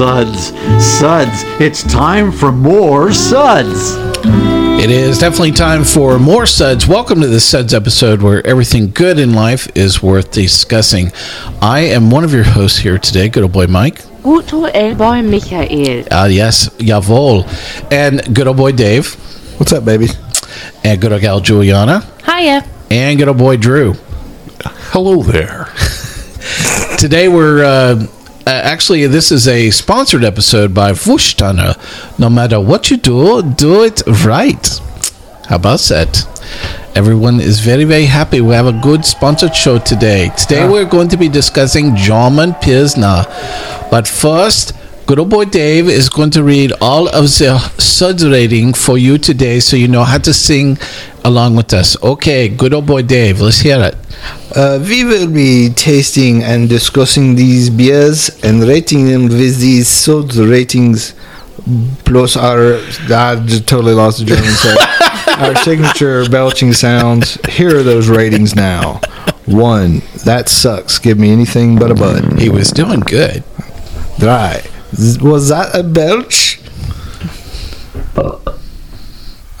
suds, suds. It's time for more suds. It is definitely time for more suds. Welcome to the suds episode where everything good in life is worth discussing. I am one of your hosts here today, good old boy Mike. Gut old boy Michael. Ah, yes, Javol. And good old boy Dave. What's up, baby? And good old gal Juliana. Hiya. And good old boy Drew. Hello there. Today we're. Uh, uh, Uh, actually, this is a sponsored episode by Warsteiner. No matter what you do, do it right. How about that? Everyone is very, very happy. We have a good sponsored show today. Today, ah. we're going to be discussing German Pilsner. But first, good old boy Dave is going to read all of the suds rating for you today so you know how to sing along with us. Okay, good old boy Dave, let's hear it. Uh, we will be tasting and discussing these beers and rating them with these sod ratings plus our I just totally lost the German so our signature belching sounds. Here are those ratings now. One, that sucks. Give me anything but a bud. He was doing good. Dry. Was that a belch?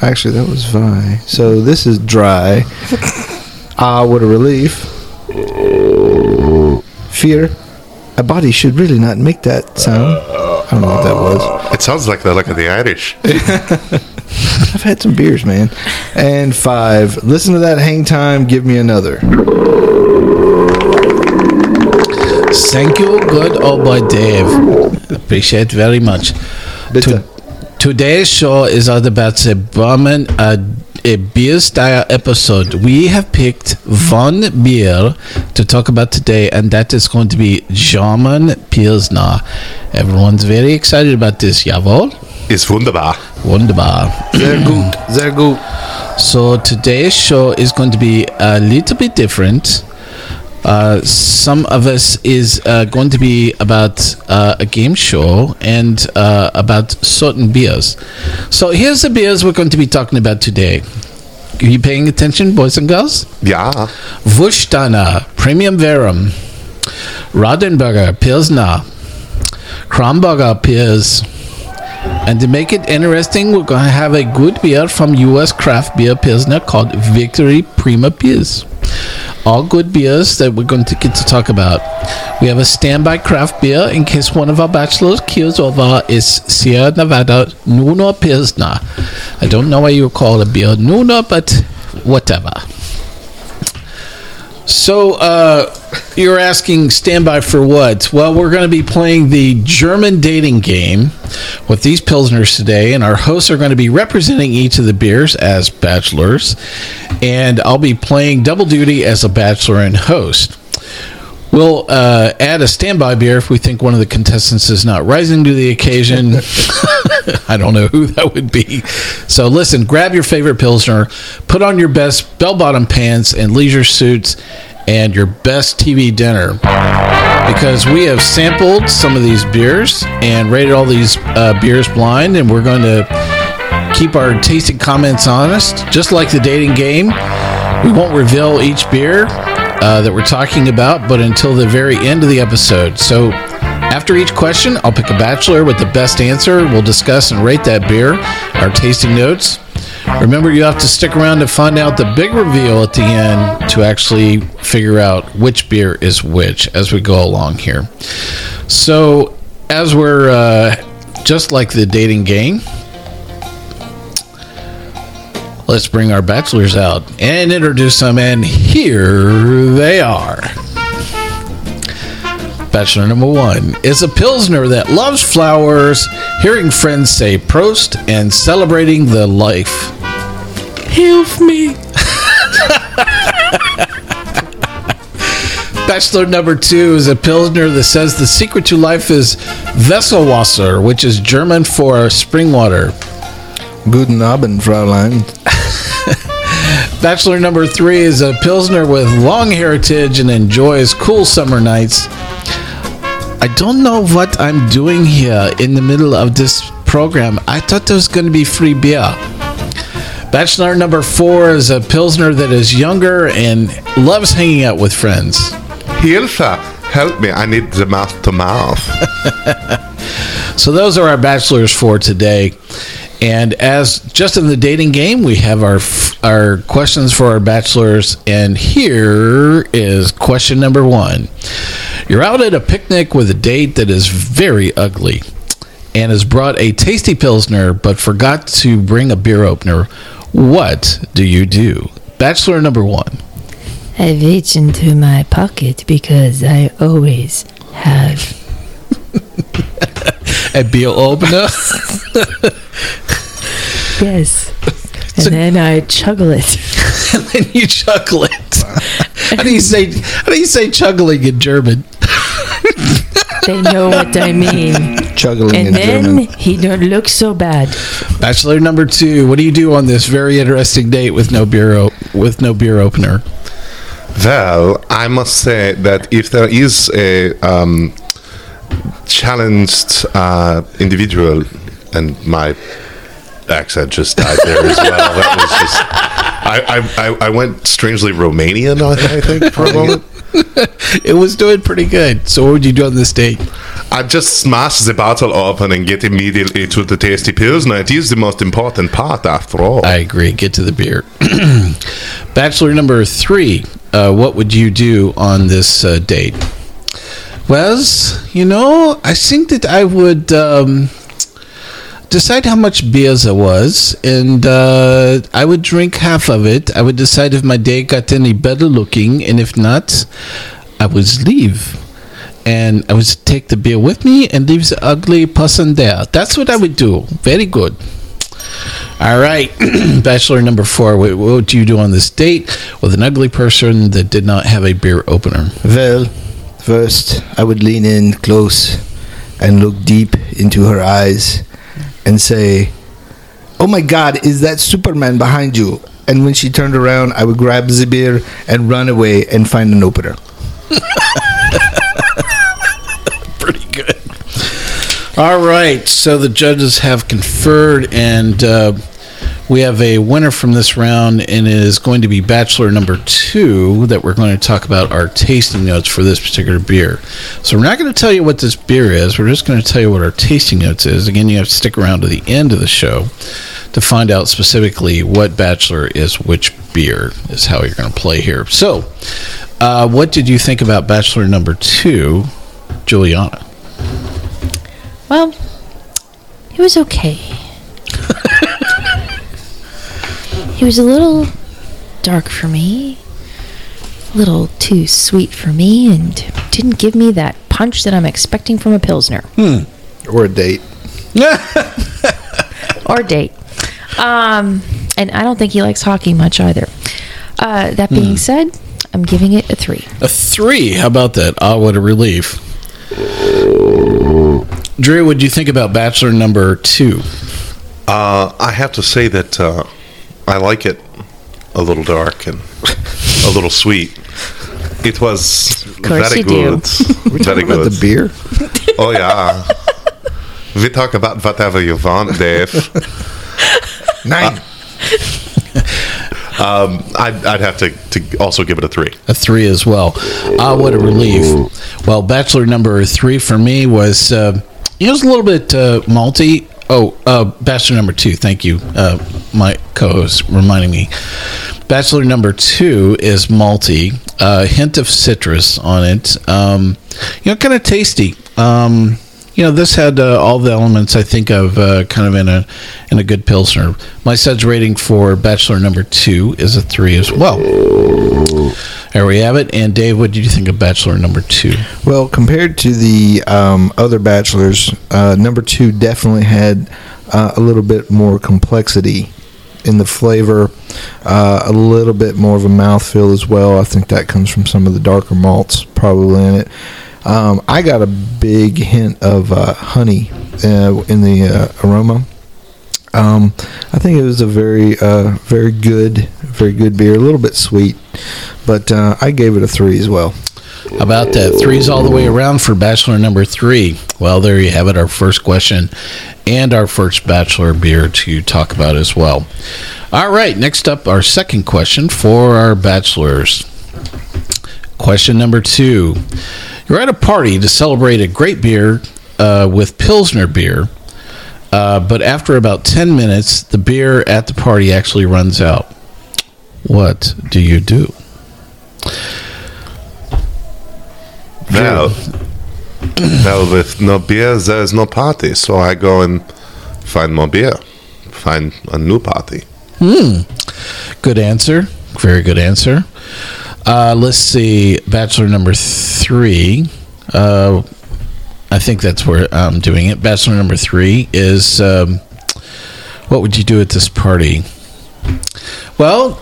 Actually, that was Vi. So this is dry. Ah, what a relief. Fear. A body should really not make that sound. I don't know what that was. It sounds like the look of the Irish. I've had some beers, man. And five. Listen to that hang time. Give me another. Thank you, good old boy Dave. Appreciate very much. Bitte. Today's show is all about the Berman uh, a beer style episode. We have picked one beer to talk about today, and that is going to be German Pilsner. Everyone's very excited about this, jawohl? Ist wunderbar. Wunderbar. Sehr gut. Sehr gut. So today's show is going to be a little bit different. Uh, some of us is uh, going to be about uh, a game show and uh, about certain beers. So here's the beers we're going to be talking about today. Are you paying attention, boys and girls? Yeah. Warsteiner, Premium Verum, Radeberger, Pilsner, Krombacher Pils. And to make it interesting, we're going to have a good beer from U.S. craft beer Pilsner called Victory Prima Pils. All good beers that we're going to get to talk about. We have a standby craft beer in case one of our bachelors keels over is Sierra Nevada Nooner Pilsner. I don't know why you call a beer Nooner, but whatever. So, uh, you're asking standby for what? Well, we're going to be playing the German dating game with these Pilsners today, and our hosts are going to be representing each of the beers as bachelors, and I'll be playing double duty as a bachelor and host. We'll uh, add a standby beer if we think one of the contestants is not rising to the occasion. I don't know who that would be. So listen, grab your favorite Pilsner, put on your best bell bottom pants and leisure suits, and your best TV dinner. Because we have sampled some of these beers and rated all these uh, beers blind, and we're going to keep our tasting comments honest, just like the dating game. We won't reveal each beer uh, that we're talking about, but until the very end of the episode. So, after each question, I'll pick a bachelor with the best answer. We'll discuss and rate that beer, our tasting notes. Remember, you have to stick around to find out the big reveal at the end to actually figure out which beer is which as we go along here. So, as we're uh, just like the dating game, let's bring our bachelors out and introduce them. And here they are. Bachelor number one is a Pilsner that loves flowers, hearing friends say Prost, and celebrating the life. Hilf me. Bachelor number two is a Pilsner that says the secret to life is Wesselwasser, which is German for spring water. Guten Abend, Fraulein. Bachelor number three is a Pilsner with long heritage and enjoys cool summer nights. I don't know what I'm doing here in the middle of this program. I thought there was going to be free beer. Bachelor number four is a Pilsner that is younger and loves hanging out with friends. Hilfe, help me. I need the mouth to mouth. So those are our bachelors for today. And as just in the dating game, we have our our questions for our bachelors. And here is question number one: You're out at a picnic with a date that is very ugly, and has brought a tasty pilsner, but forgot to bring a beer opener. What do you do? Bachelor number one. I reach into my pocket because I always have. A beer opener. Yes. And then I chuggle it. and then you chuckle it. How do you say? How do you say chuggling in German? They know what I mean. Chuggling in And then German. he don't look so bad. Bachelor number two. What do you do on this very interesting date with no beer o- with no beer opener? Well, I must say that if there is a um, challenged uh, individual, and my accent just died there as well. That was just. I, I, I- went strangely Romanian, I, think, for a moment. It was doing pretty good. So what would you do on this date? I just smash the bottle open and get immediately to the tasty pills, pilsner. It is the most important part, after all. I agree. Get to the beer. Bachelor number three. Uh, what would you do on this uh, date? Well, you know, I think that I would um, decide how much beers there was, and uh, I would drink half of it. I would decide if my date got any better looking, and if not, I would leave. And I would take the beer with me and leave the ugly person there. That's what I would do. Very good. All right, Bachelor number four. What, what would you do on this date with an ugly person that did not have a beer opener? Well, first I would lean in close and look deep into her eyes and say, Oh my god, is that Superman behind you? And when she turned around, I would grab the beer and run away and find an opener. Pretty good. All right, so the judges have conferred, and uh, we have a winner from this round, and it is going to be Bachelor number two that we're going to talk about our tasting notes for this particular beer. So we're not going to tell you what this beer is. We're just going to tell you what our tasting notes is. Again, you have to stick around to the end of the show to find out specifically what Bachelor is which beer is how you're going to play here. So, uh, what did you think about Bachelor number two, Juliana? Well, it was okay. He was a little dark for me, a little too sweet for me, and didn't give me that punch that I'm expecting from a Pilsner Or a date. or date. Um, and I don't think he likes hockey much either. Uh, that being said, I'm giving it a three. A three. How about that? Ah, what a relief. Drew, what do you think about Bachelor number two? Uh, I have to say that uh, I like it a little dark and a little sweet. It was very you do. good. very About good. the beer? Oh yeah. we talk about whatever you want, Dave. Nine. Um, I'd, I'd have to, to also give it a three. A three as well. Ah, what a relief. Well, Bachelor number three for me was, uh, it was a little bit uh, malty. Oh, uh, Bachelor number two. Thank you, uh, my co-host, reminding me. Bachelor number two is malty, a hint of citrus on it. Um, you know, kind of tasty. Um, you know, this had uh, all the elements I think of uh, kind of in a in a good pilsner. My suds rating for Bachelor number two is a three as well. There we have it. And Dave, what did you think of Bachelor number two? Well, compared to the um, other bachelors, uh, number two definitely had uh, a little bit more complexity in the flavor, uh, a little bit more of a mouthfeel as well. I think that comes from some of the darker malts probably in it. Um, I got a big hint of uh, honey uh, in the uh, aroma. Um, I think it was a very, uh, very good, very good beer. A little bit sweet, but uh, I gave it a three as well. About that? Threes all the way around for Bachelor number three. Well, there you have it, our first question and our first Bachelor beer to talk about as well. All right, next up, our second question for our Bachelors. Question number two You're at a party to celebrate a great beer uh, with Pilsner beer, uh, but after about 10 minutes, the beer at the party actually runs out. What do you do? Well, well, with no beer, there's no party. So I go and find more beer, find a new party. Hmm. Good answer. Very good answer. Uh, let's see. Bachelor number three. Uh, I think that's where I'm doing it. Bachelor number three is um, what would you do at this party? Well,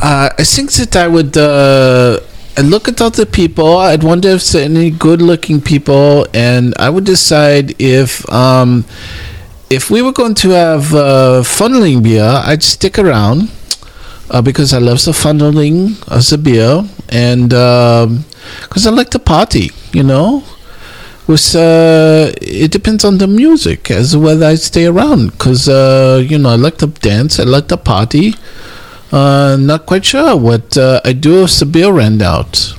uh, I think that I would. Uh, I'd look at all the people. I'd wonder if there any good-looking people, and I would decide if um, if we were going to have uh, funneling beer, I'd stick around uh, because I love the funneling of the beer, and because I like to party, you know. With uh, it depends on the music as whether I stay around, because uh, you know I like to dance, I like to party. Uh, not quite sure what uh, I do if the beer ran out.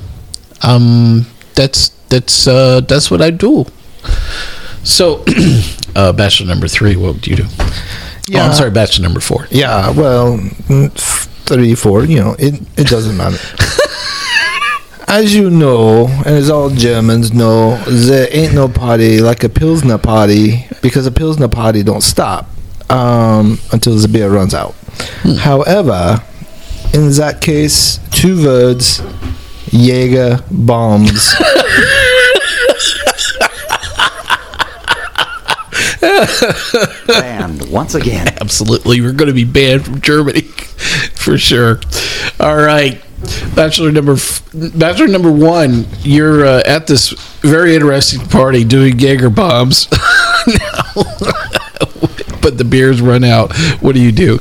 Um, that's that's uh, that's what I do. So, uh, bachelor number three, what would you do? Oh, Yeah. I'm sorry, bachelor number four. Yeah, well, mm, three, four, you know, it, it doesn't matter. as you know, and as all Germans know, there ain't no party like a Pilsner party because a Pilsner party don't stop um, until the beer runs out. However, in that case, two words, Jaeger bombs. And once again. Absolutely, we're going to be banned from Germany for sure. All right, bachelor number f- bachelor number one. You're uh, at this very interesting party doing Jaeger bombs, but the beers run out. What do you do?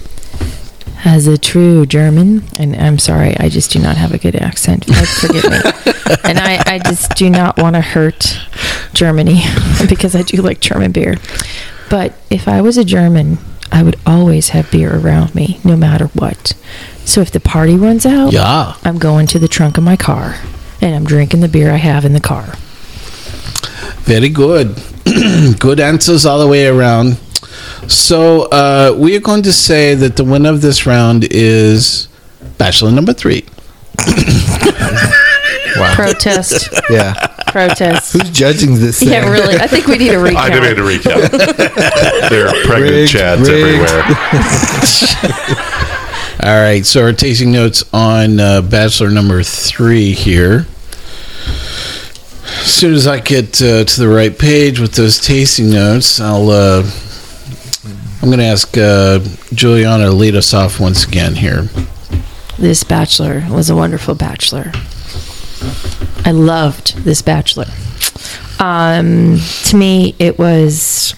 As a true German, and I'm sorry, I just do not have a good accent. Forgive me. and I, I just do not want to hurt Germany because I do like German beer. But if I was a German, I would always have beer around me, no matter what. So if the party runs out, Yeah. I'm going to the trunk of my car and I'm drinking the beer I have in the car. Very good. good answers all the way around. So uh, we are going to say that the winner of this round is bachelor number three. wow. Protest. yeah. Protest. Who's judging this? Yeah, really. I think we need a recap. I demand a recount. there are pregnant Rigged, chads rigged. everywhere. All right, so our tasting notes on uh, Bachelor number three here. As soon as I get uh, to the right page with those tasting notes, I'll. Uh, I'm going to ask uh, Juliana to lead us off once again here. This bachelor was a wonderful bachelor. I loved this bachelor. Um, to me, it was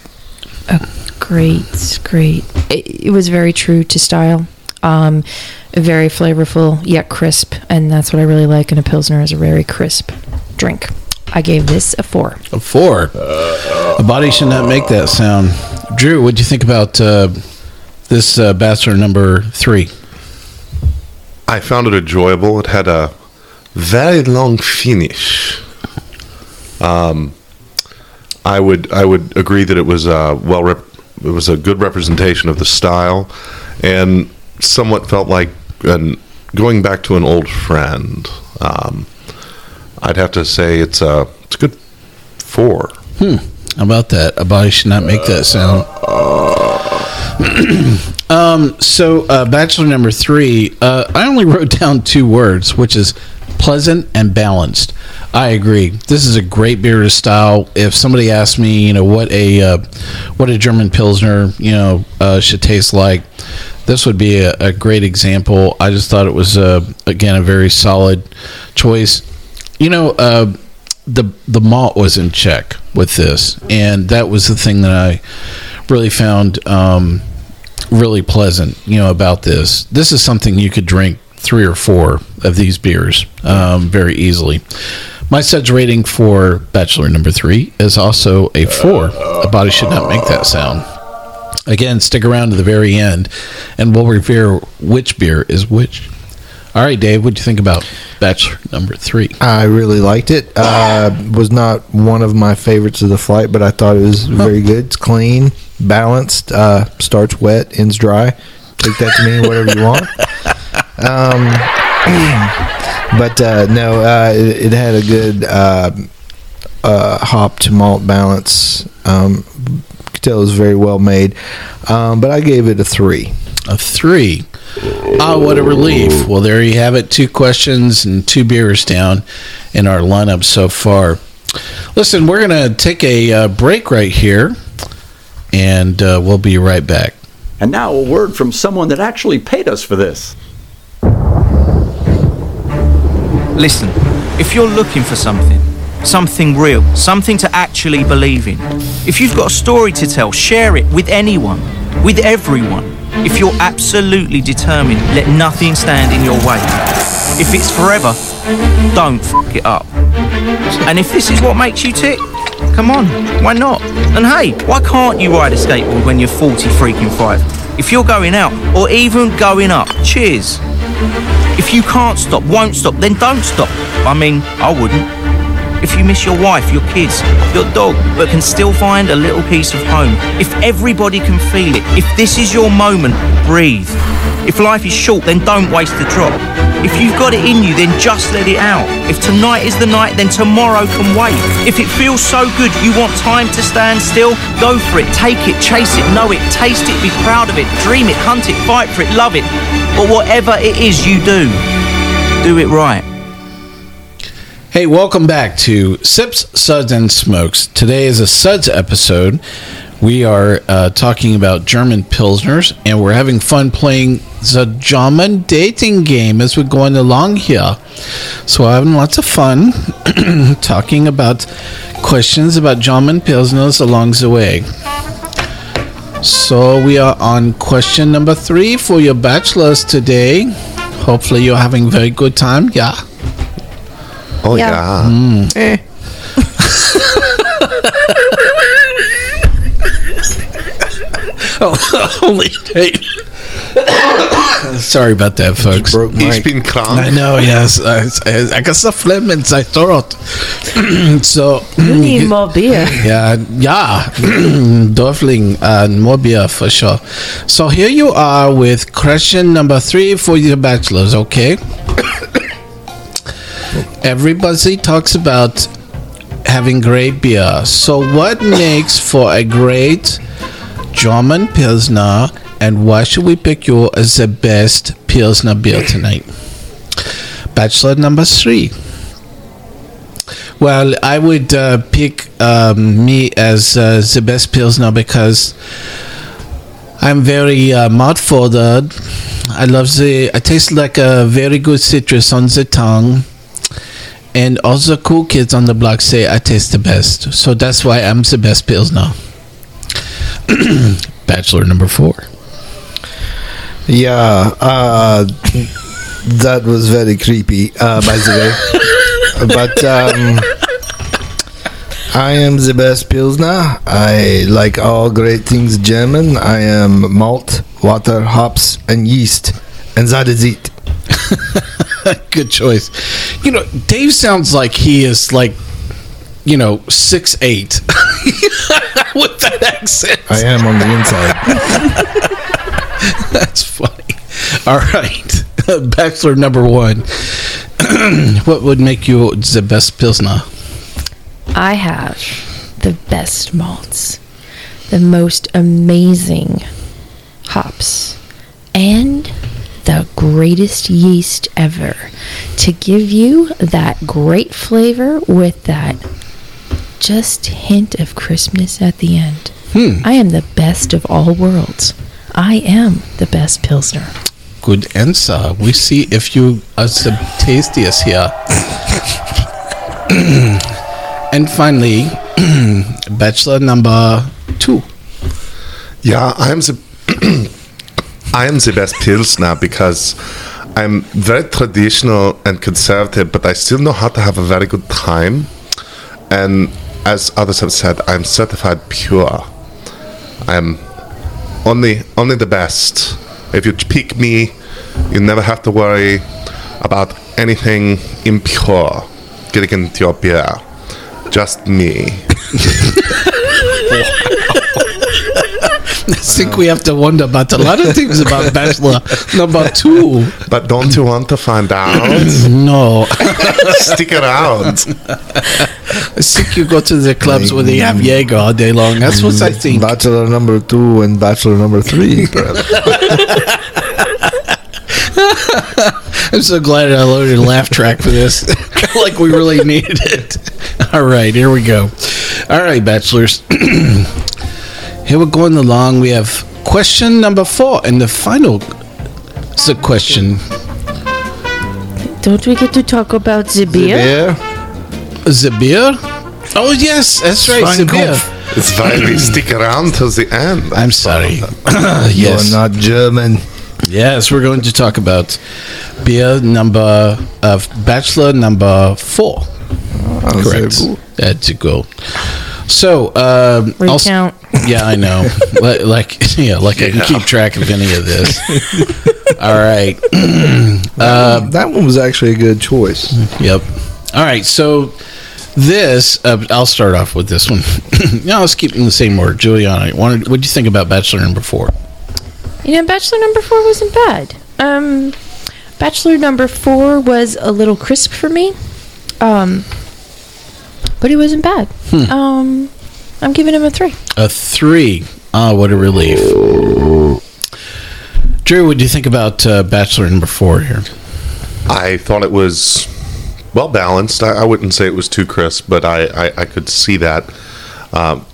a great, great. It, it was very true to style. Um, very flavorful yet crisp, and that's what I really like in a pilsner is a very crisp drink. I gave this a four. A four. A body should not make that sound. Drew, what do you think about uh, this uh, Bachelor number three? I found it enjoyable. It had a very long finish. Um, I would I would agree that it was uh, well rep- it was a good representation of the style, and somewhat felt like an, going back to an old friend. Um, I'd have to say it's a it's a good four. How about that? A body should not make that sound. um, so, uh, Bachelor number three, uh, I only wrote down two words, which is pleasant and balanced. I agree. This is a great beer to style. If somebody asked me, you know, what a uh, what a German pilsner, you know, uh, should taste like, this would be a, a great example. I just thought it was uh, again a very solid choice. You know, uh, the the malt was in check with this, and that was the thing that I really found um, really pleasant. You know about this. This is something you could drink three or four of these beers um, very easily. My suds rating for Bachelor number three is also a four. A body should not make that sound. Again, stick around to the very end, and we'll reveal which beer is which. All right, Dave, what do you think about Bachelor number three? I really liked it. Uh, was not one of my favorites of the flight, but I thought it was very good. It's clean, balanced. Uh, starts wet, ends dry. Take that to mean whatever you want. Um, but uh, no, uh, it, it had a good uh, uh, hop to malt balance. Um, could tell it was very well made. Um, but I gave it a three. A three. Ah, what a relief. Well, there you have it. Two questions and two beers down in our lineup so far. Listen, we're going to take a uh, break right here, and uh, we'll be right back. And now a word from someone that actually paid us for this. Listen, if you're looking for something, something real, something to actually believe in, if you've got a story to tell, share it with anyone, with everyone. If you're absolutely determined, let nothing stand in your way. If it's forever, don't f it up. And if this is what makes you tick, come on, why not? And hey, why can't you ride a skateboard when you're 40 freaking five? If you're going out or even going up, cheers. If you can't stop, won't stop, then don't stop. I mean, I wouldn't. If you miss your wife, your kids, your dog, but can still find a little piece of home. If everybody can feel it. If this is your moment, breathe. If life is short, then don't waste the drop. If you've got it in you, then just let it out. If tonight is the night, then tomorrow can wait. If it feels so good you want time to stand still, go for it, take it, chase it, know it, taste it, be proud of it, dream it, hunt it, fight for it, love it. But whatever it is you do, do it right. Hey, welcome back to Sips, Suds, and Smokes. Today is a Suds episode. We are uh, talking about German Pilsners, and we're having fun playing the German dating game as we're going along here. So, having lots of fun talking about questions about German Pilsners along the way. So, we are on question number three for your bachelors today. Hopefully, you're having a very good time. Yeah. Oh Yeah. yeah. Oh, holy hey. Sorry about that, folks. Broke He's Mike. been I know, yes. I, I, I got some phlegm in my throat. so, You need more beer. yeah, yeah, Dorfling and more beer for sure. So here you are with question number three for your bachelors, okay? Everybody talks about having great beer. So what makes for a great German Pilsner and why should we pick you as the best Pilsner beer tonight? Bachelor number three. Well, I would uh, pick um, me as uh, the best Pilsner because I'm very uh, mouth. I love the. I taste like a very good citrus on the tongue, and all the cool kids on the block say I taste the best. So that's why I'm the best Pilsner. Bachelor number four. Yeah, uh, that was very creepy, uh, by the way. but um, I am the best Pilsner. I like all great things German. I am malt, water, hops, and yeast. And that is it. Good choice. You know, Dave sounds like he is like, you know, six eight with that accent. I am on the inside. That's funny. All right, Bachelor number one. what would make you the best pilsner? I have the best malts, the most amazing hops, and the greatest yeast ever to give you that great flavor with that just hint of crispness at the end. Hmm. I am the best of all worlds. I am the best Pilsner. Good answer. We see if you are the tastiest here. and finally, bachelor number two. Yeah, I'm the I am the best pilsner because I'm very traditional and conservative, but I still know how to have a very good time. And as others have said, I'm certified pure. I'm only only the best. If you pick me, you never have to worry about anything impure getting into your beer. Just me. I think we have to wonder about a lot of things about bachelor number two. But don't you want to find out? No, Stick around. I think you go to the clubs where they have mm. Jaeger all day long. That's what I think. Bachelor number two and Bachelor number three. I'm so glad I loaded a laugh track for this. like we really needed it. All right, here we go. All right, bachelors. here we're going along. We have question number four, and the final the question. Don't we get to talk about the beer? yeah. The beer? Oh yes, that's right, the beer. It's why we stick around till the end. I'm sorry. You're not German. yes, we're going to talk about beer number of bachelor number four. Ah, Correct. boo. That's a go. So, um, I'll s- yeah, I know. like, like, yeah, like I can keep track of any of this. All right. Uh, that one was actually a good choice. Yep. All right. So this, uh, I'll start off with this one. no, let's keep in the same order. Juliana, what did you think about Bachelor number four? You know, Bachelor number four wasn't bad. Um, Bachelor number four was a little crisp for me. Um, but he wasn't bad. Um, I'm giving him a three. A three. Ah, what a relief. Drew, what do you think about uh, Bachelor number four here? I thought it was well balanced. I, I wouldn't say it was too crisp, but I, I, I could see that. Um,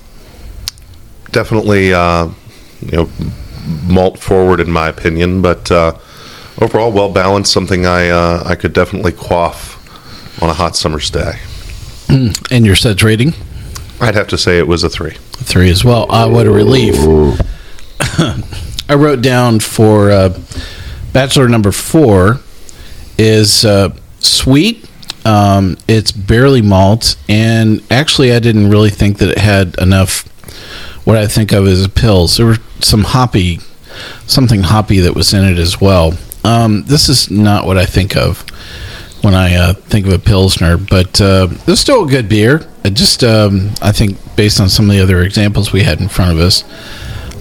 definitely, uh, you know, malt forward in my opinion, but uh, overall well balanced. Something I uh, I could definitely quaff on a hot summer's day. And your suds rating? I'd have to say it was a three. Three as well. Ah, what a relief. I wrote down for uh, Bachelor number four is uh, sweet. Um, it's barely malt, and actually, I didn't really think that it had enough. What I think of as pills. There were some hoppy, something hoppy that was in it as well. Um, this is not what I think of when I uh, think of a pilsner, but uh, it's still a good beer. It just, um, I think, based on some of the other examples we had in front of us,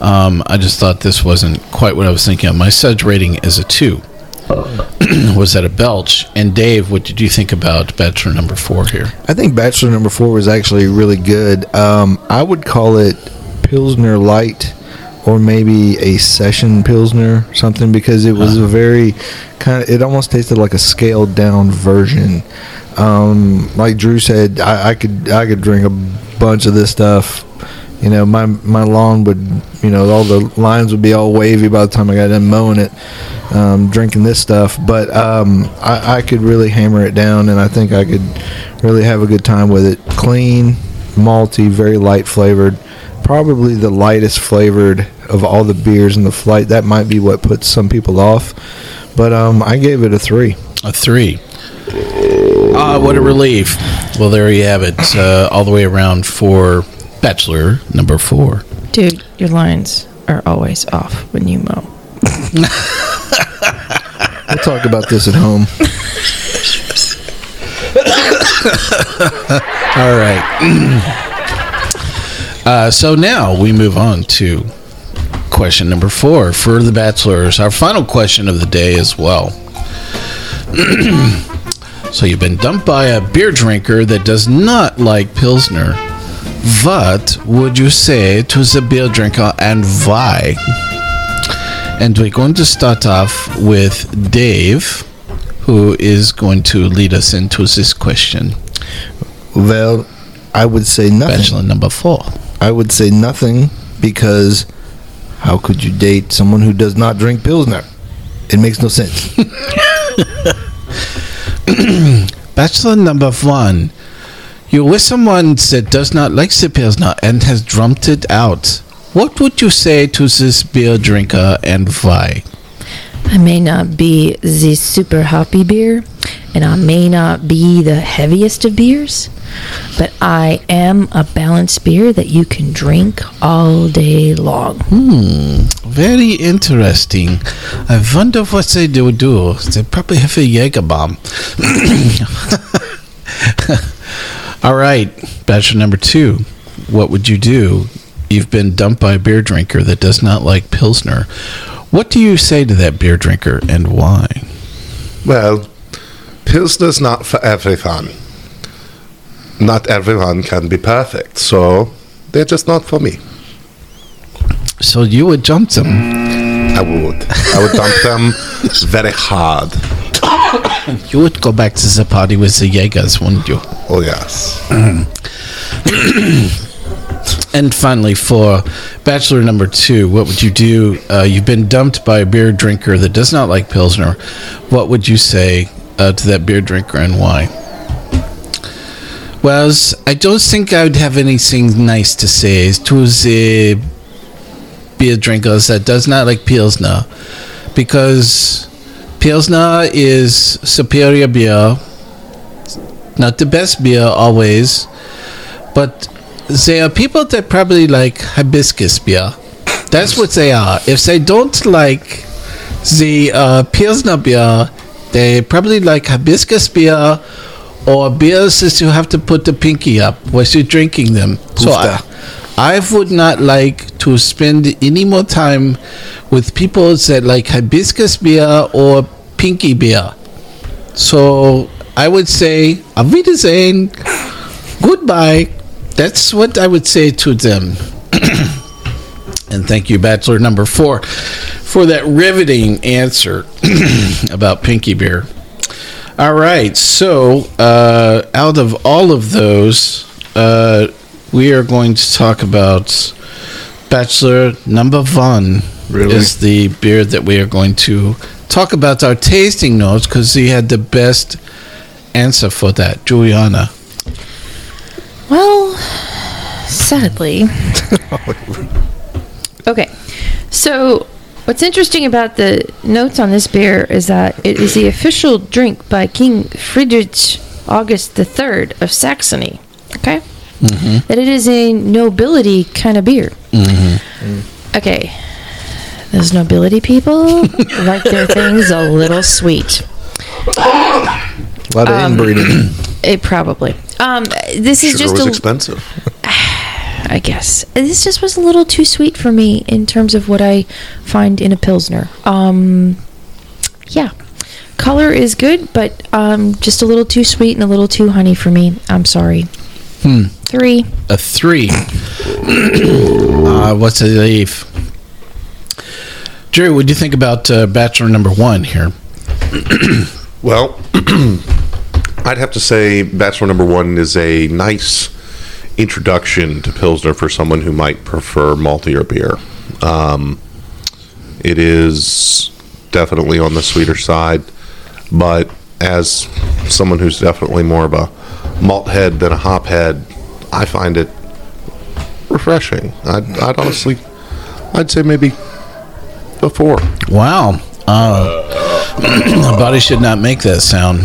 um, I just thought this wasn't quite what I was thinking of. My suds rating is a two. was that a belch? And Dave, what did you think about Bachelor number four here? I think Bachelor number four was actually really good. Um, I would call it Pilsner Light or maybe a Session Pilsner something because it was a very kind of, it almost tasted like a scaled down version. Um, like Drew said, I, I could I could drink a bunch of this stuff. You know, my my lawn would, you know, all the lines would be all wavy by the time I got done mowing it, um, drinking this stuff. But um, I, I could really hammer it down, and I think I could really have a good time with it. Clean, malty, very light flavored. Probably the lightest flavored of all the beers in the flight. That might be what puts some people off. But um, I gave it a three. A three. Ah, what a relief. Well, there you have it. Uh, all the way around for Bachelor number four. Dude, your lines are always off when you mow. We'll talk about this at home. All right. uh, so now we move on to question number four for the bachelors. Our final question of the day as well. so you've been dumped by a beer drinker that does not like Pilsner. What would you say to the beer drinker and why? And we're going to start off with Dave, who is going to lead us into this question. Well, I would say nothing. Bachelor number four. I would say nothing because How could you date someone who does not drink Pilsner? It makes no sense. Bachelor number one. You're with someone that does not like the Pilsner and has drummed it out. What would you say to this beer drinker and why? I may not be the super hoppy beer, and I may not be the heaviest of beers, but I am a balanced beer that you can drink all day long. Hmm, very interesting. I wonder what they do do. They probably have a Jaeger bomb. All right, bachelor number two. What would you do? You've been dumped by a beer drinker that does not like Pilsner. What do you say to that beer drinker and why? Well, Pilsner's not for everyone. Not everyone can be perfect, so they're just not for me. So you would dump them. I would. I would dump them very hard. You would go back to the party with the Jaegers, wouldn't you? Oh, yes. And finally, for bachelor number two, what would you do? Uh, you've been dumped by a beer drinker that does not like Pilsner. What would you say uh, to that beer drinker and why? Well, I don't think I would have anything nice to say to the beer drinkers that does not like Pilsner because Pilsner is superior beer, not the best beer always, but there are people that probably like hibiscus beer. That's what they are. If they don't like the uh, Pilsner beer, they probably like hibiscus beer or beers that you have to put the pinky up while you're drinking them. So I, I would not like to spend any more time with people that like hibiscus beer or pinky beer. So I would say, Auf Wiedersehen, goodbye. That's what I would say to them. and thank you, Bachelor number four, for that riveting answer about pinky beer. All right, so uh, out of all of those, uh, we are going to talk about Bachelor number one. Really? Is the beer that we are going to talk about our tasting notes because he had the best answer for that, Juliana. Well, sadly. okay. So, what's interesting about the notes on this beer is that it is the official drink by King Friedrich August III of Saxony. Okay? Mm-hmm. That it is a nobility kind of beer. Mm-hmm. Mm. Okay. Those nobility people like their things a little sweet. A lot of um, inbreeding. It probably. Um, this is Sugar just was a, expensive. I guess this just was a little too sweet for me in terms of what I find in a pilsner. Um, yeah, color is good, but um, just a little too sweet and a little too honey for me. I'm sorry. Hmm. Three. A three. uh, what's the leaf? Jerry, what do you think about uh, Bachelor number one here? Well, I'd have to say Bachelor Number One is a nice introduction to Pilsner for someone who might prefer maltier beer. Um, it is definitely on the sweeter side, but as someone who's definitely more of a malt head than a hop head, I find it refreshing. I'd, I'd honestly, I'd say maybe four. Wow. Uh, a body should not make that sound.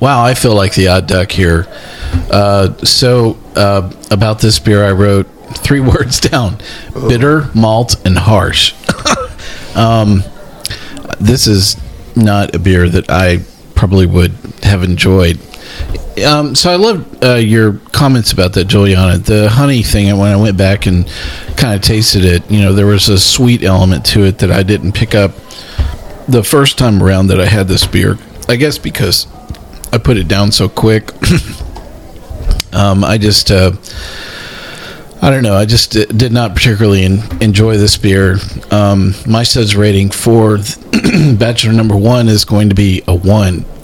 Wow, I feel like the odd duck here. Uh, so, uh, about this beer, I wrote three words down bitter, malt, and harsh. um, this is not a beer that I probably would have enjoyed. Um, so I love uh, your comments about that, Juliana. The honey thing. and When I went back and kind of tasted it, you know, there was a sweet element to it that I didn't pick up the first time around that I had this beer. I guess because I put it down so quick. um, I just, uh, I don't know. I just di- did not particularly en- enjoy this beer. Um, my suds rating for Bachelor number one is going to be a one.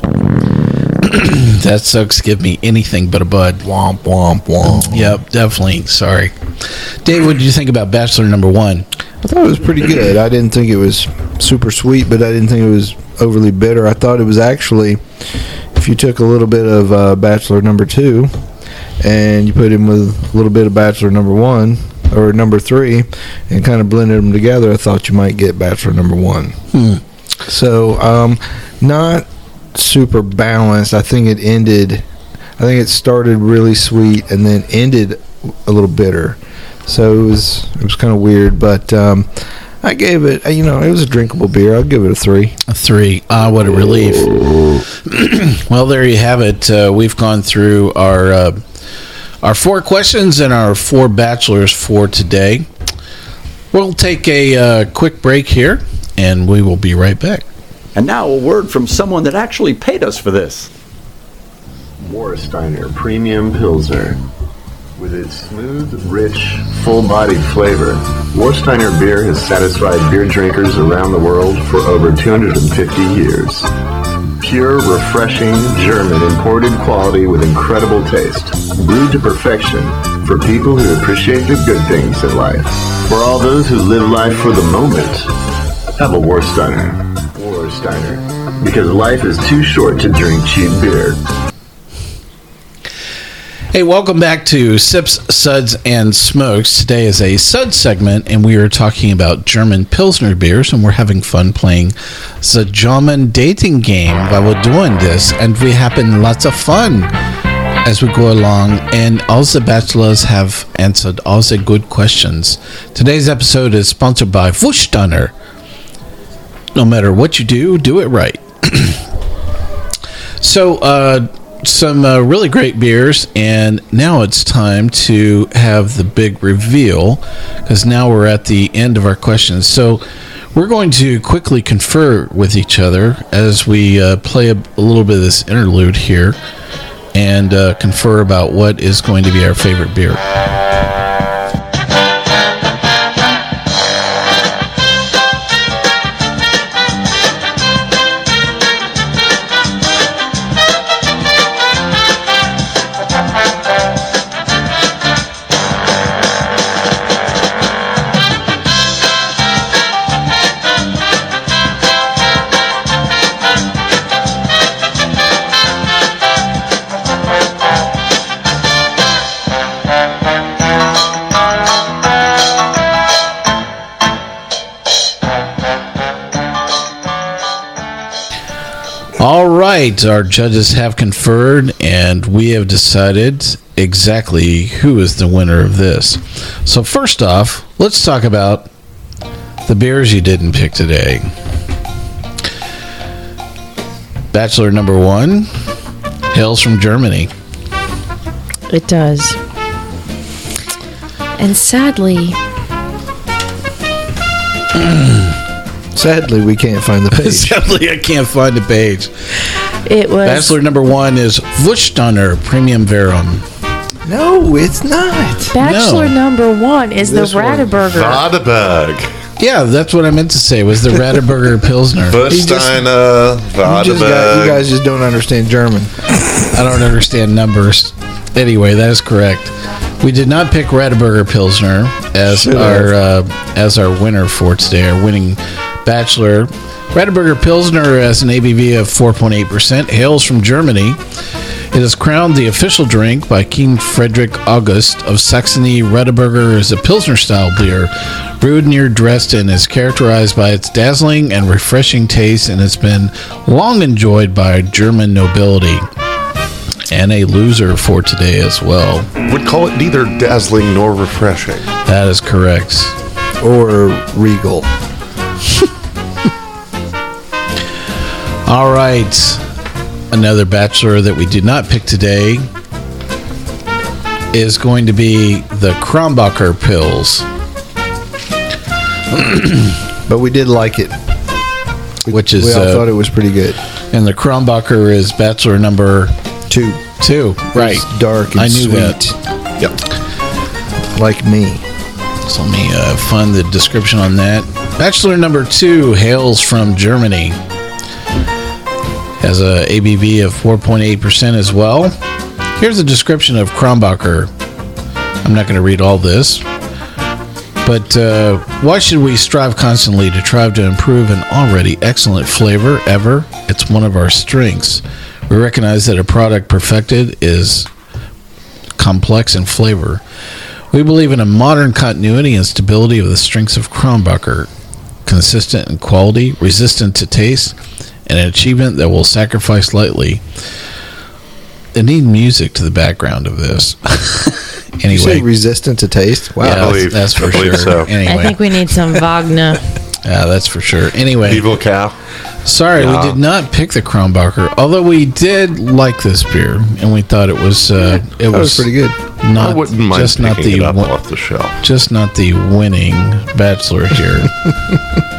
That sucks. Give me anything but a bud. Womp womp womp. Yep, definitely. Sorry. Dave, what did you think about Bachelor number one? I thought it was pretty good. I didn't think it was super sweet, but I didn't think it was overly bitter. I thought it was actually, if you took a little bit of uh, Bachelor number two and you put in with a little bit of Bachelor number one or number three and kind of blended them together, I thought you might get Bachelor number one. So, um, not super balanced. I think it ended. I think it started really sweet and then ended a little bitter. So it was it was kind of weird, but um, I gave it. You know, it was a drinkable beer. I'll give it a three. A three. Ah, what a relief. well, there you have it. Uh, we've gone through our uh, our four questions and our four bachelors for today. We'll take a uh, quick break here, and we will be right back. And now a word from someone that actually paid us for this. Warsteiner Premium Pilsner. With its smooth, rich, full-bodied flavor, Warsteiner beer has satisfied beer drinkers around the world for over 250 years. Pure, refreshing, German imported quality with incredible taste. Brewed to perfection for people who appreciate the good things in life. For all those who live life for the moment, have a Warsteiner. Warsteiner. Because life is too short to drink cheap beer. Hey, welcome back to Sips, Suds, and Smokes. Today is a Sud segment, and we are talking about German Pilsner beers, and we're having fun playing the German dating game while we're doing this, and we having lots of fun as we go along, and all the bachelors have answered all the good questions. Today's episode is sponsored by Warsteiner. No matter what you do, do it right. So, uh, some uh, really great beers, and now it's time to have the big reveal because now we're at the end of our questions. So, we're going to quickly confer with each other as we uh, play a, a little bit of this interlude here and uh, confer about what is going to be our favorite beer. All right, our judges have conferred, and we have decided exactly who is the winner of this. So, first off, let's talk about the beers you didn't pick today. Bachelor number one hails from Germany. It does. And sadly, Sadly, we can't find the page. Sadly, I can't find the page. It was. Bachelor number one is Warsteiner Premium Verum. no, it's not. Bachelor No. number one is the This one. Radeberger. Vadeberg. Yeah, that's what I meant to say. Was the Radeberger Pilsner? Busteiner, You, just got, you guys just don't understand German. I don't understand numbers. Anyway, that is correct. We did not pick Radeberger Pilsner as Should our uh, as our winner for today, our winning bachelor. Radeberger Pilsner has an ABV of 4.8 percent, hails from Germany. It is crowned the official drink by King Frederick August of Saxony. Radeberger is a Pilsner style beer brewed near Dresden. is characterized by its dazzling and refreshing taste and has been long enjoyed by German nobility and a loser for today as well. Would call it neither dazzling nor refreshing. That is correct. Or Regal. All right. Another bachelor that we did not pick today is going to be the Krombacher Pils, But we did like it. which is, We all uh, thought it was pretty good. and the Kronbacher is bachelor number Two. two. Right. It's dark and I knew sweet. that. Yep. Like me. So let me uh, find the description on that. Bachelor number two hails from Germany. Has a ABV of 4.8% as well. Here's a description of Krombacher. I'm not going to read all this. But uh, why should we strive constantly to try to improve an already excellent flavor ever? It's one of our strengths. We recognize that a product perfected is complex in flavor. We believe in a modern continuity and stability of the strengths of Krombacher, consistent in quality, resistant to taste, an achievement that will sacrifice lightly. They need music to the background of this. You say anyway, resistant to taste. Wow. yeah, that's, believe- that's for I sure. so. Anyway, I think we need some Wagner. yeah, that's for sure. Anyway, Evil cow. Sorry, Yeah. we did not pick the Krombacher, although we did like this beer, and we thought it was uh, it That was pretty good. Not I wouldn't mind just not the it up win- off the shelf. just not the winning bachelor here.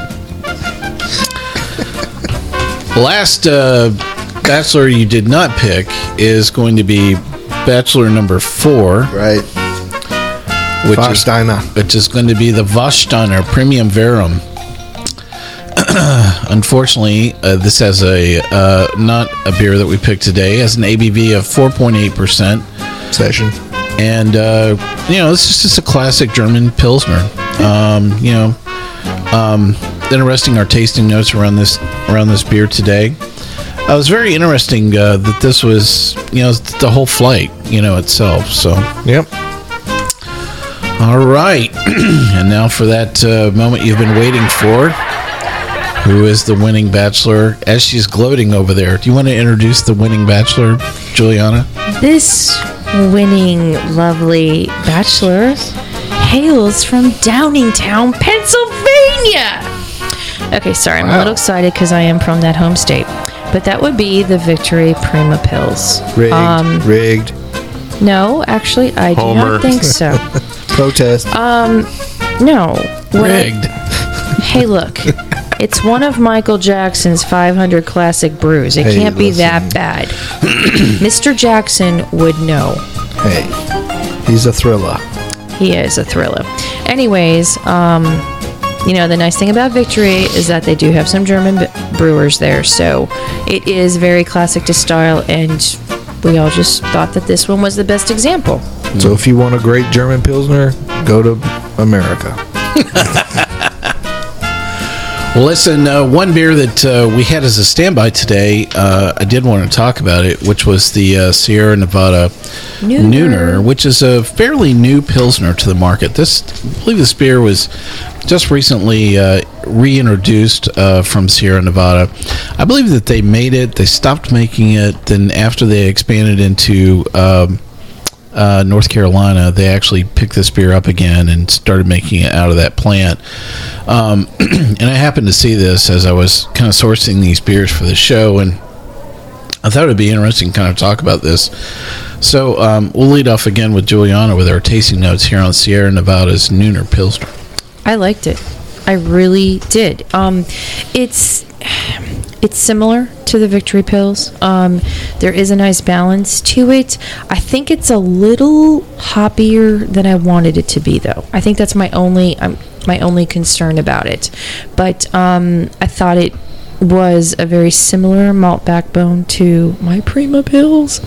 Last uh, bachelor you did not pick is going to be bachelor number four, Right. which is which is going to be the Warsteiner Premium Verum. Unfortunately, uh, this has a uh, not a beer that we picked today. It has an ABV of 4.8 percent, Session. and uh, you know this is just a classic German pilsner. Um, you know, um, interesting our tasting notes around this around this beer today. Uh, it was very interesting uh, that this was you know the whole flight you know itself. So Yep. all right. and now for that uh, moment you've been waiting for. Who is the winning bachelor? As she's gloating over there, do you want to introduce the winning bachelor, Juliana? This winning, lovely bachelor hails from Downingtown, Pennsylvania. Okay, sorry, I'm a little excited because I am from that home state. But that would be the Victory Prima Pils. Rigged. Um, rigged. no, actually, I do not think so. Protest. Um, No. What I- Rigged. hey, look. It's one of Michael Jackson's 500 classic brews. It Hey, can't be listen. that bad. Mr. Jackson would know. hey. He's a thriller. He is a thriller. Anyways, um, you know, the nice thing about Victory is that they do have some German b- brewers there. So it is very classic to style, and we all just thought that this one was the best example. So if you want a great German Pilsner, go to America. Well, listen, uh, one beer that uh, we had as a standby today, uh, I did want to talk about it, which was the uh, Sierra Nevada Nooner. Nooner, which is a fairly new Pilsner to the market. This, I believe this beer was just recently uh, reintroduced uh, from Sierra Nevada. I believe that they made it, they stopped making it, then after they expanded into. Um, uh, North Carolina, they actually picked this beer up again and started making it out of that plant. Um, and I happened to see this as I was kind of sourcing these beers for the show, and I thought it would be interesting to kind of talk about this. So um, we'll lead off again with Juliana with our tasting notes here on Sierra Nevada's Nooner Pilsner. I liked it. I really did. Um, it's it's similar to the Victory Pils. Um, there is a nice balance to it. I think it's a little hoppier than I wanted it to be, though. I think that's my only um, my only concern about it. But um, I thought it was a very similar malt backbone to my Prima Pils,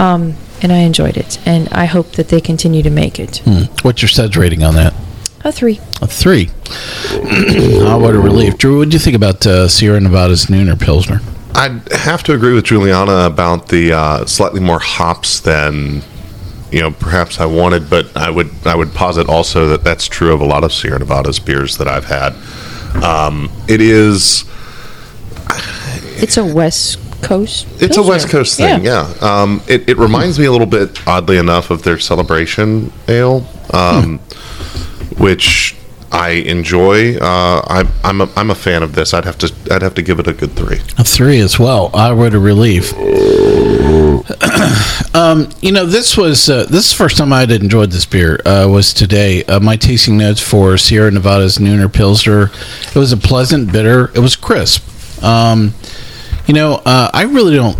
um, and I enjoyed it. And I hope that they continue to make it. Hmm. What's your suds rating on that? A three. A three. oh, what a relief. Drew, what do you think about uh, Sierra Nevada's Nooner Pilsner? I'd have to agree with Juliana about the uh, slightly more hops than you know perhaps I wanted, but I would I would posit also that that's true of a lot of Sierra Nevada's beers that I've had. Um, it is It's a West Coast. it's a West Coast thing, yeah. Um, it, it reminds me a little bit, oddly enough, of their Celebration Ale, um, which I enjoy. Uh, I'm I'm a, I'm a fan of this. I'd have to I'd have to give it a good three. A three as well. I would a relief. um, you know, this was uh, this is the first time I'd enjoyed this beer. Uh, was today. Uh, my tasting notes for Sierra Nevada's Nooner Pilsner. It was a pleasant bitter. It was crisp. Um, you know, uh, I really don't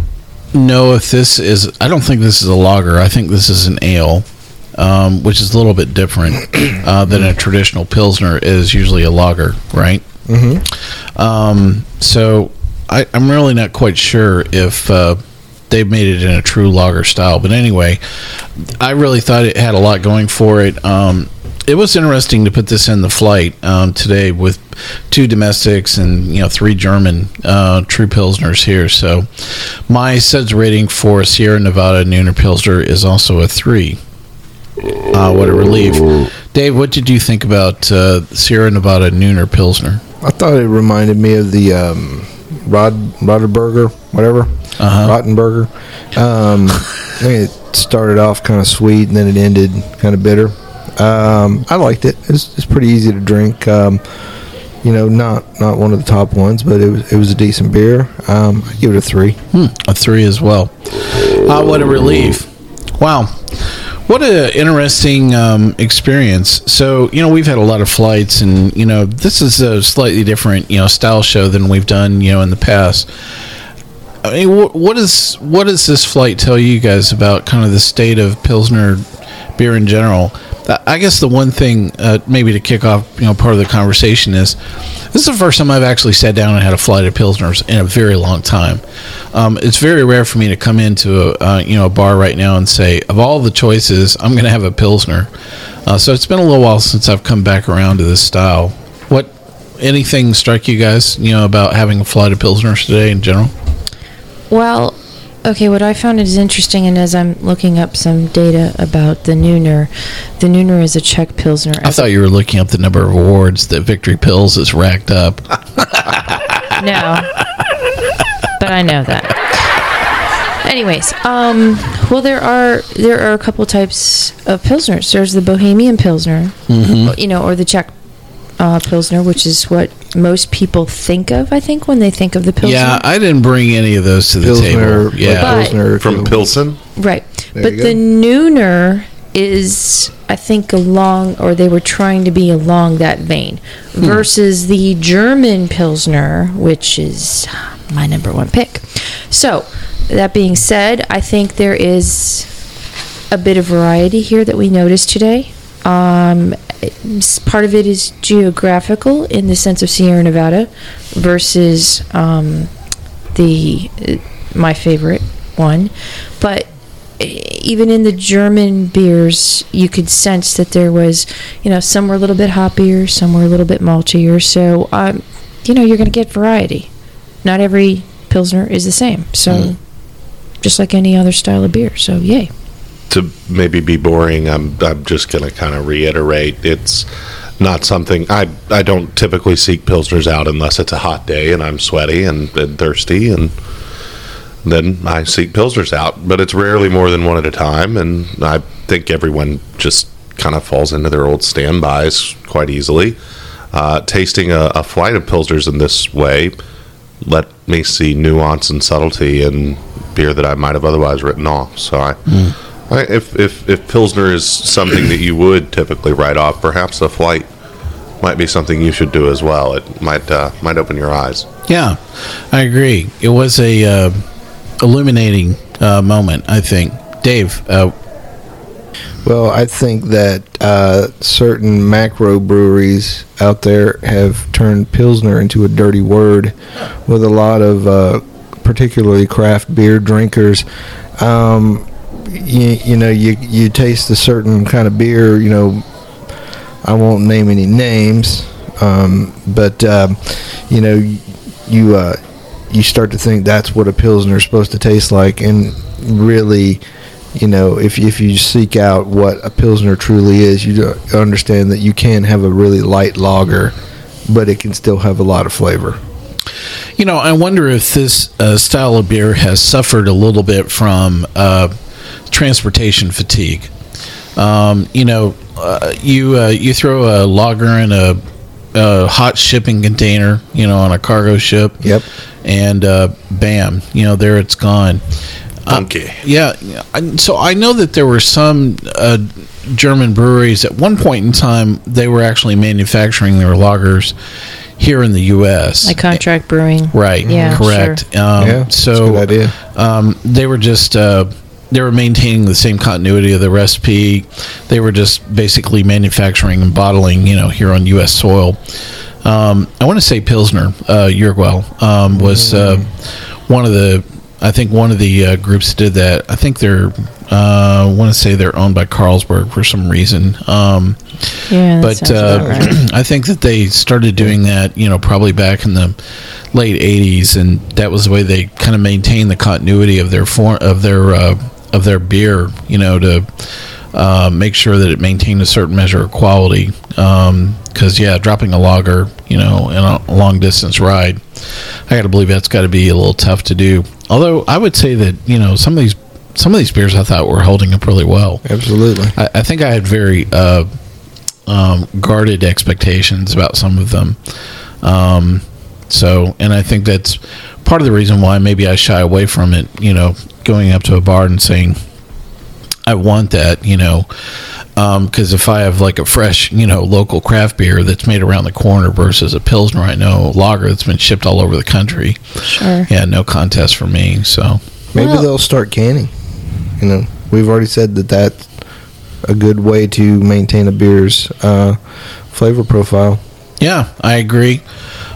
know if this is. I don't think this is a lager. I think this is an ale. Um, which is a little bit different uh, than a traditional pilsner is usually a lager, right? Mm-hmm. Um, so I, I'm really not quite sure if uh, they made it in a true lager style. But anyway, I really thought it had a lot going for it. Um, it was interesting to put this in the flight um, today with two domestics and you know three German uh, true pilsners here. So my suds rating for Sierra Nevada Nooner Pilsner is also a three. Uh, what a relief, Dave! What did you think about uh, Sierra Nevada Nooner Pilsner? I thought it reminded me of the um, Rod Rodderberger, whatever, Uh-huh. Rottenberger. Um, I mean, it started off kind of sweet and then it ended kind of bitter. Um, I liked it. It's it's pretty easy to drink. Um, you know, not not one of the top ones, but it was it was a decent beer. Um, I give it a three. Hmm, a three as well. Uh, what a relief! Wow, what a interesting um, experience. So you know we've had a lot of flights, and you know this is a slightly different you know style show than we've done you know in the past. I mean, wh- what is what does this flight tell you guys about kind of the state of pilsner beer in general? I- guess the one thing, uh, maybe to kick off, you know, part of the conversation is this is the first time I've actually sat down and had a flight of pilsners in a very long time. Um, it's very rare for me to come into a uh, you know a bar right now and say, of all the choices, I'm going to have a pilsner. Uh, so it's been a little while since I've come back around to this style. What anything strike you guys, you know, about having a flight of pilsners today in general? Well, okay, what I found is interesting, and as I'm looking up some data about the Nooner, the Nooner is a Czech Pilsner. I thought you were looking up the number of awards that Victory Pils has racked up. No. but I know that. Anyways, um, well, there are there are a couple types of pilsners. There's the Bohemian Pilsner, Mhm. you know, or the Czech uh, Pilsner, which is what most people think of. I think when they think of the Pilsner. Yeah, I didn't bring any of those to the Pilsner, table. Yeah, But- Pilsner, From Pilsen? Right. There but the go. Nooner is, I think, along, or they were trying to be along that vein, Hmm. versus the German Pilsner, which is my number one pick. So, that being said, I think there is a bit of variety here that we noticed today. Um, it's- part of it is geographical in the sense of Sierra Nevada versus um, the uh, my favorite one, but even in the German beers, you could sense that there was, you know, some were a little bit hoppier, some were a little bit maltier. So, um, you know, you're going to get variety. Not every pilsner is the same. So, just like any other style of beer. So, yay. To maybe be boring, I'm I'm just going to kind of reiterate it's not something I I don't typically seek pilsners out unless it's a hot day and I'm sweaty and, and thirsty and then I seek pilsners out, but it's rarely more than one at a time and I think everyone just kind of falls into their old standbys quite easily. Uh, tasting a, a flight of pilsners in this way let me see nuance and subtlety in beer that I might have otherwise written off. So I, I if, if if pilsner is something that you would typically write off, perhaps a flight might be something you should do as well. It might uh, might open your eyes. yeah, I agree. It was a uh, illuminating uh, moment. I think, Dave. Uh, Well, I think that uh, certain macro breweries out there have turned Pilsner into a dirty word with a lot of uh, particularly craft beer drinkers. Um, you, you know, you, you taste a certain kind of beer, you know, I won't name any names, um, but, um, you know, you, uh, you start to think that's what a Pilsner is supposed to taste like, and really you know, if if you seek out what a pilsner truly is, you understand that you can have a really light lager, but it can still have a lot of flavor. You know, I wonder if this uh, style of beer has suffered a little bit from uh, transportation fatigue. Um, you know, uh, you uh, you throw a lager in a, a hot shipping container, you know, on a cargo ship. Yep. And uh, bam, you know, there it's gone. Uh, yeah, yeah. I- so I know that there were some uh, German breweries at one point in time they were actually manufacturing their lagers here in the U.S. Like contract brewing. Right. Yeah, Correct. sure. Um, Yeah, that's a so good idea. Um, they were just uh, they were maintaining the same continuity of the recipe. They were just basically manufacturing and bottling, you know, here on U.S. soil. Um, I want to say Pilsner, uh, Urquell, um, was uh, one of the. I think one of the uh, groups that did that. I think they're. Uh, I want to say they're owned by Carlsberg for some reason. Um, Yeah, but uh, right. I think that they started doing that, you know, probably back in the late '80s, and that was the way they kind of maintained the continuity of their form of their uh, of their beer, you know, to uh, make sure that it maintained a certain measure of quality. Because yeah, dropping a lager, you know, in a long distance ride, I got to believe that's got to be a little tough to do. Although I would say that you know some of these some of these beers I thought were holding up really well. Absolutely. I, I think I had very uh, um, guarded expectations about some of them. Um, so, and I think that's part of the reason why maybe I shy away from it. You know, going up to a bar and saying, "I want that," you know, because if I have like a fresh, you know, local craft beer that's made around the corner versus a pilsner I know lager that's been shipped all over the country, Sure. yeah, no contest for me. So, Maybe Well- they'll start canning. You know, we've already said that that's a good way to maintain a beer's uh, flavor profile. Yeah, I agree.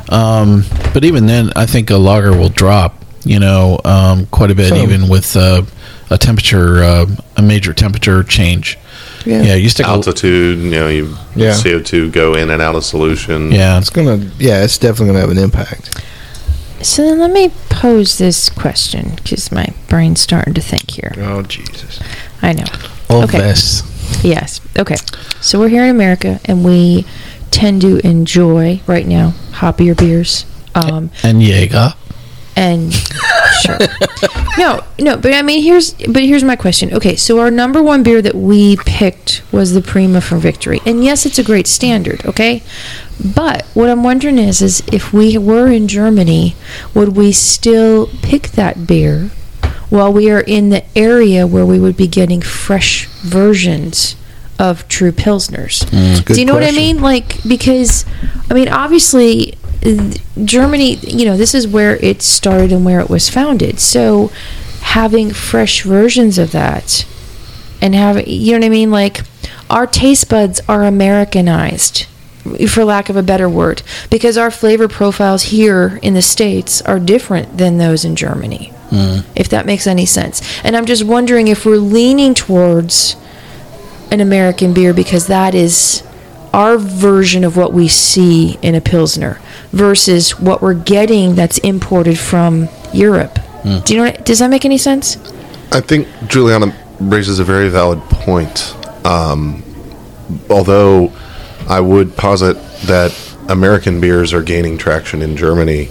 Um, but even then, I think a lager will drop, you know, um, quite a bit, Some. even with uh, a temperature, uh, a major temperature change. Yeah. Yeah, you stick a, Altitude, you know, you Yeah. CO2 go in and out of solution. yeah, It's gonna, yeah, it's definitely gonna have an impact. So then let me pose this question because my brain's starting to think here. Oh Jesus! I know. all Okay. this. Yes. Okay. So we're here in America and we tend to enjoy right now hoppier beers. Um, And Jaeger. And sure. No, no, but I mean here's but here's my question. Okay, so our number one beer that we picked was the Prima from Victory. And yes, it's a great standard, okay? But what I'm wondering is is if we were in Germany, would we still pick that beer while we are in the area where we would be getting fresh versions of true pilsners? Good Do you know what I mean? Like because I mean obviously Germany, you know, this is where it started and where it was founded. So having fresh versions of that and having you know what I mean like our taste buds are Americanized for lack of a better word because our flavor profiles here in the states are different than those in Germany. Mm. If that makes any sense. And I'm just wondering if we're leaning towards an American beer because that is our version of what we see in a Pilsner versus what we're getting that's imported from Europe. Do you know what, does that make any sense? I think Juliana raises a very valid point. Um, although I would posit that American beers are gaining traction in Germany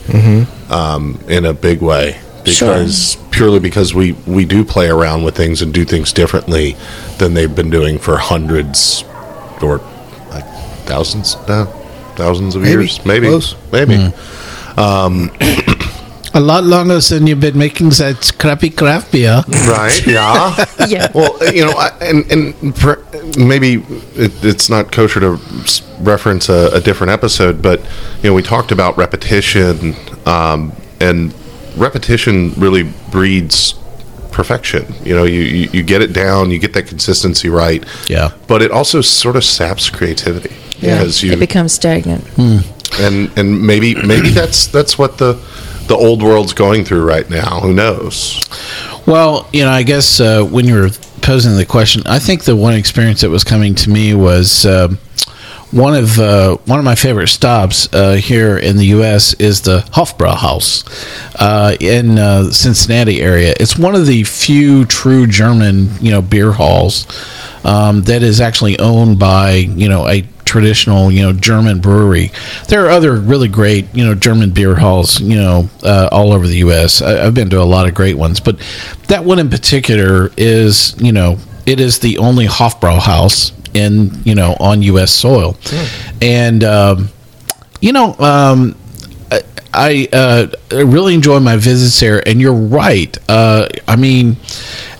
um, in a big way because purely because we, we do play around with things and do things differently than they've been doing for hundreds or like thousands now thousands of Maybe. years maybe Close. maybe hmm. um, A lot longer than you've been making that crappy craft beer. right yeah Yeah. Well, you know, I- and and per, maybe it, it's not kosher to s- reference a, a different episode, but you know, we talked about repetition, um, and repetition really breeds perfection. You know, you, you you get it down, you get that consistency right. Yeah. But it also sort of saps creativity because you it becomes stagnant. and and maybe maybe that's that's what the the old world's going through right now. Who knows? Well, you know, I guess uh, when you were posing the question, I think the one experience that was coming to me was um one of uh, one of my favorite stops uh, here in the U.S. is the Hofbrauhaus uh, in uh, Cincinnati area. It's one of the few true German, you know, beer halls um, that is actually owned by you know a traditional you know German brewery. There are other really great you know German beer halls you know uh, all over the U.S. I, I've been to a lot of great ones, but that one in particular is you know it is the only Hofbrauhaus in you know on U.S. soil, and um, you know um, I- uh, really enjoy my visits there, and you're right. Uh, I mean,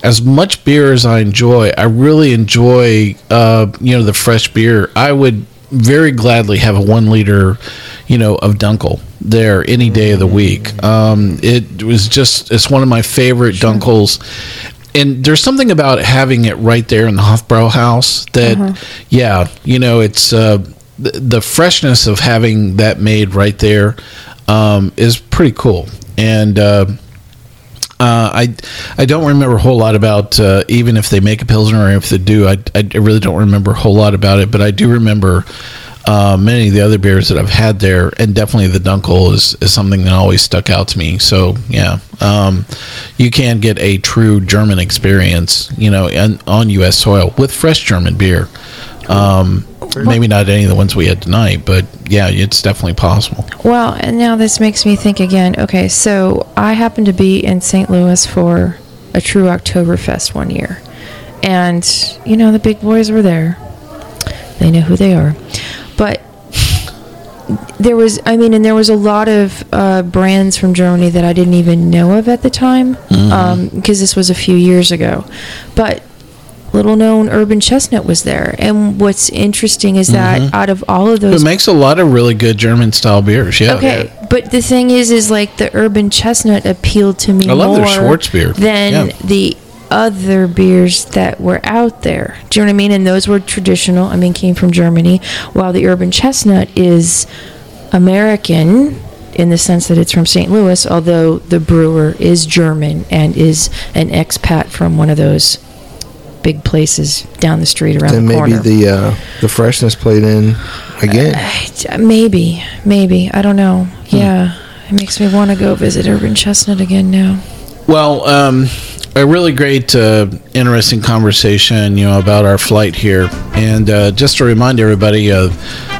as much beer as I enjoy, I really enjoy uh, you know the fresh beer. I would very gladly have a one liter, you know, of Dunkel there any day of the week. Um, it was just it's one of my favorite Dunkels. And there's something about having it right there in the Hofbrauhaus that, yeah, you know, it's uh, the, the freshness of having that made right there um, is pretty cool. And uh, uh, I I don't remember a whole lot about uh, even if they make a pilsner or if they do. I, I really don't remember a whole lot about it, but I do remember. Uh, many of the other beers that I've had there, and definitely the Dunkel is, is something that always stuck out to me. So yeah, um, you can get a true German experience, you know, on, on U.S. soil with fresh German beer. Um, maybe not any of the ones we had tonight, but yeah, it's definitely possible. Well, and now this makes me think again. Okay, so I happened to be in St. Louis for a true Oktoberfest one year. And, you know, the big boys were there. They know who they are. But there was, I mean, and there was a lot of uh, brands from Germany that I didn't even know of at the time because this was a few years ago. But little known urban chestnut was there. And what's interesting is that mm-hmm. out of all of those It makes a lot of really good German style beers. Yeah. Okay, but the thing is, is like the urban chestnut appealed to me I love more their than Yeah. the other beers that were out there. Do you know what I mean? And those were traditional. I mean, came from Germany, while the urban chestnut is American in the sense that it's from St. Louis, although the brewer is German and is an expat from one of those big places down the street around Then the maybe corner. the uh, the freshness played in again. Uh, Maybe, maybe. I don't know. Yeah. It makes me want to go visit Urban Chestnut again now. Well, um, a really great, uh, interesting conversation, you know, about our flight here, and uh, just to remind everybody, uh,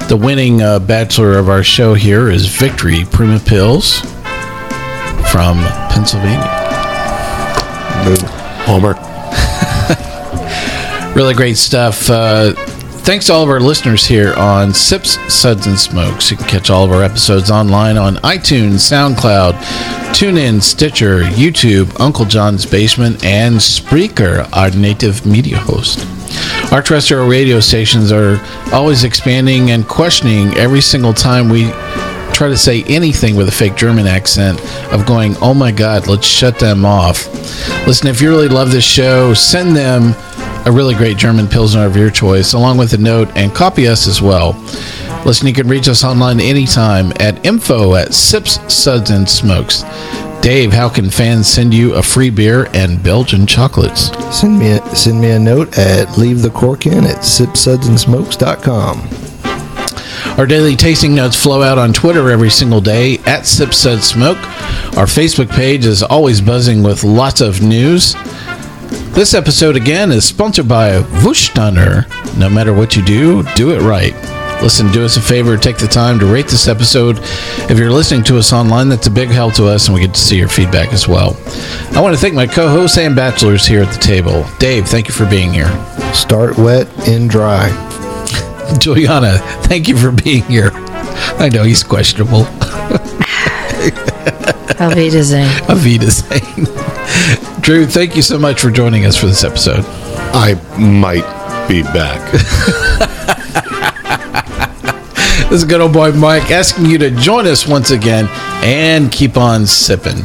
the winning uh, bachelor of our show here is Victory Prima Pils from Pennsylvania. Homer. Really great stuff. Uh, thanks to all of our listeners here on Sips, Suds, and Smokes. You can catch all of our episodes online on iTunes, SoundCloud, TuneIn, Stitcher, YouTube, Uncle John's Basement, and Spreaker, our native media host. Our terrestrial radio stations are always expanding and questioning every single time we try to say anything with a fake German accent of going, oh my God, let's shut them off. Listen, if you really love this show, send them a really great German Pilsner of your choice, along with a note, and copy us as well. Listen, you can reach us online anytime at info at Sips, Suds, and Smokes. Dave, how can fans send you a free beer and Belgian chocolates? Send me a, send me a note at leave the cork in at sipsudsandsmokes.com. Our daily tasting notes flow out on Twitter every single day at Sip Sud Smoke. Our Facebook page is always buzzing with lots of news. This episode again is sponsored by Warsteiner. No matter what you do, do it right. Listen, do us a favor, take the time to rate this episode. If you're listening to us online, that's a big help to us, and we get to see your feedback as well. I want to thank my co hosts and bachelors here at the table. Dave, thank you for being here. Start wet, end dry. Juliana, thank you for being here. I know he's questionable. Alvida Zane. Avita saying. Drew, thank you so much for joining us for this episode. I might be back. This is good old boy Mike asking you to join us once again and keep on sipping.